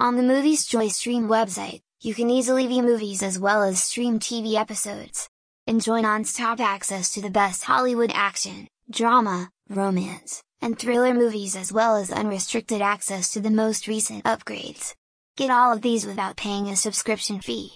On the Movies Joy Stream website, you can easily view movies as well as stream TV episodes. Enjoy non-stop access to the best Hollywood action, drama, romance, and thriller movies as well as unrestricted access to the most recent upgrades. Get all of these without paying a subscription fee.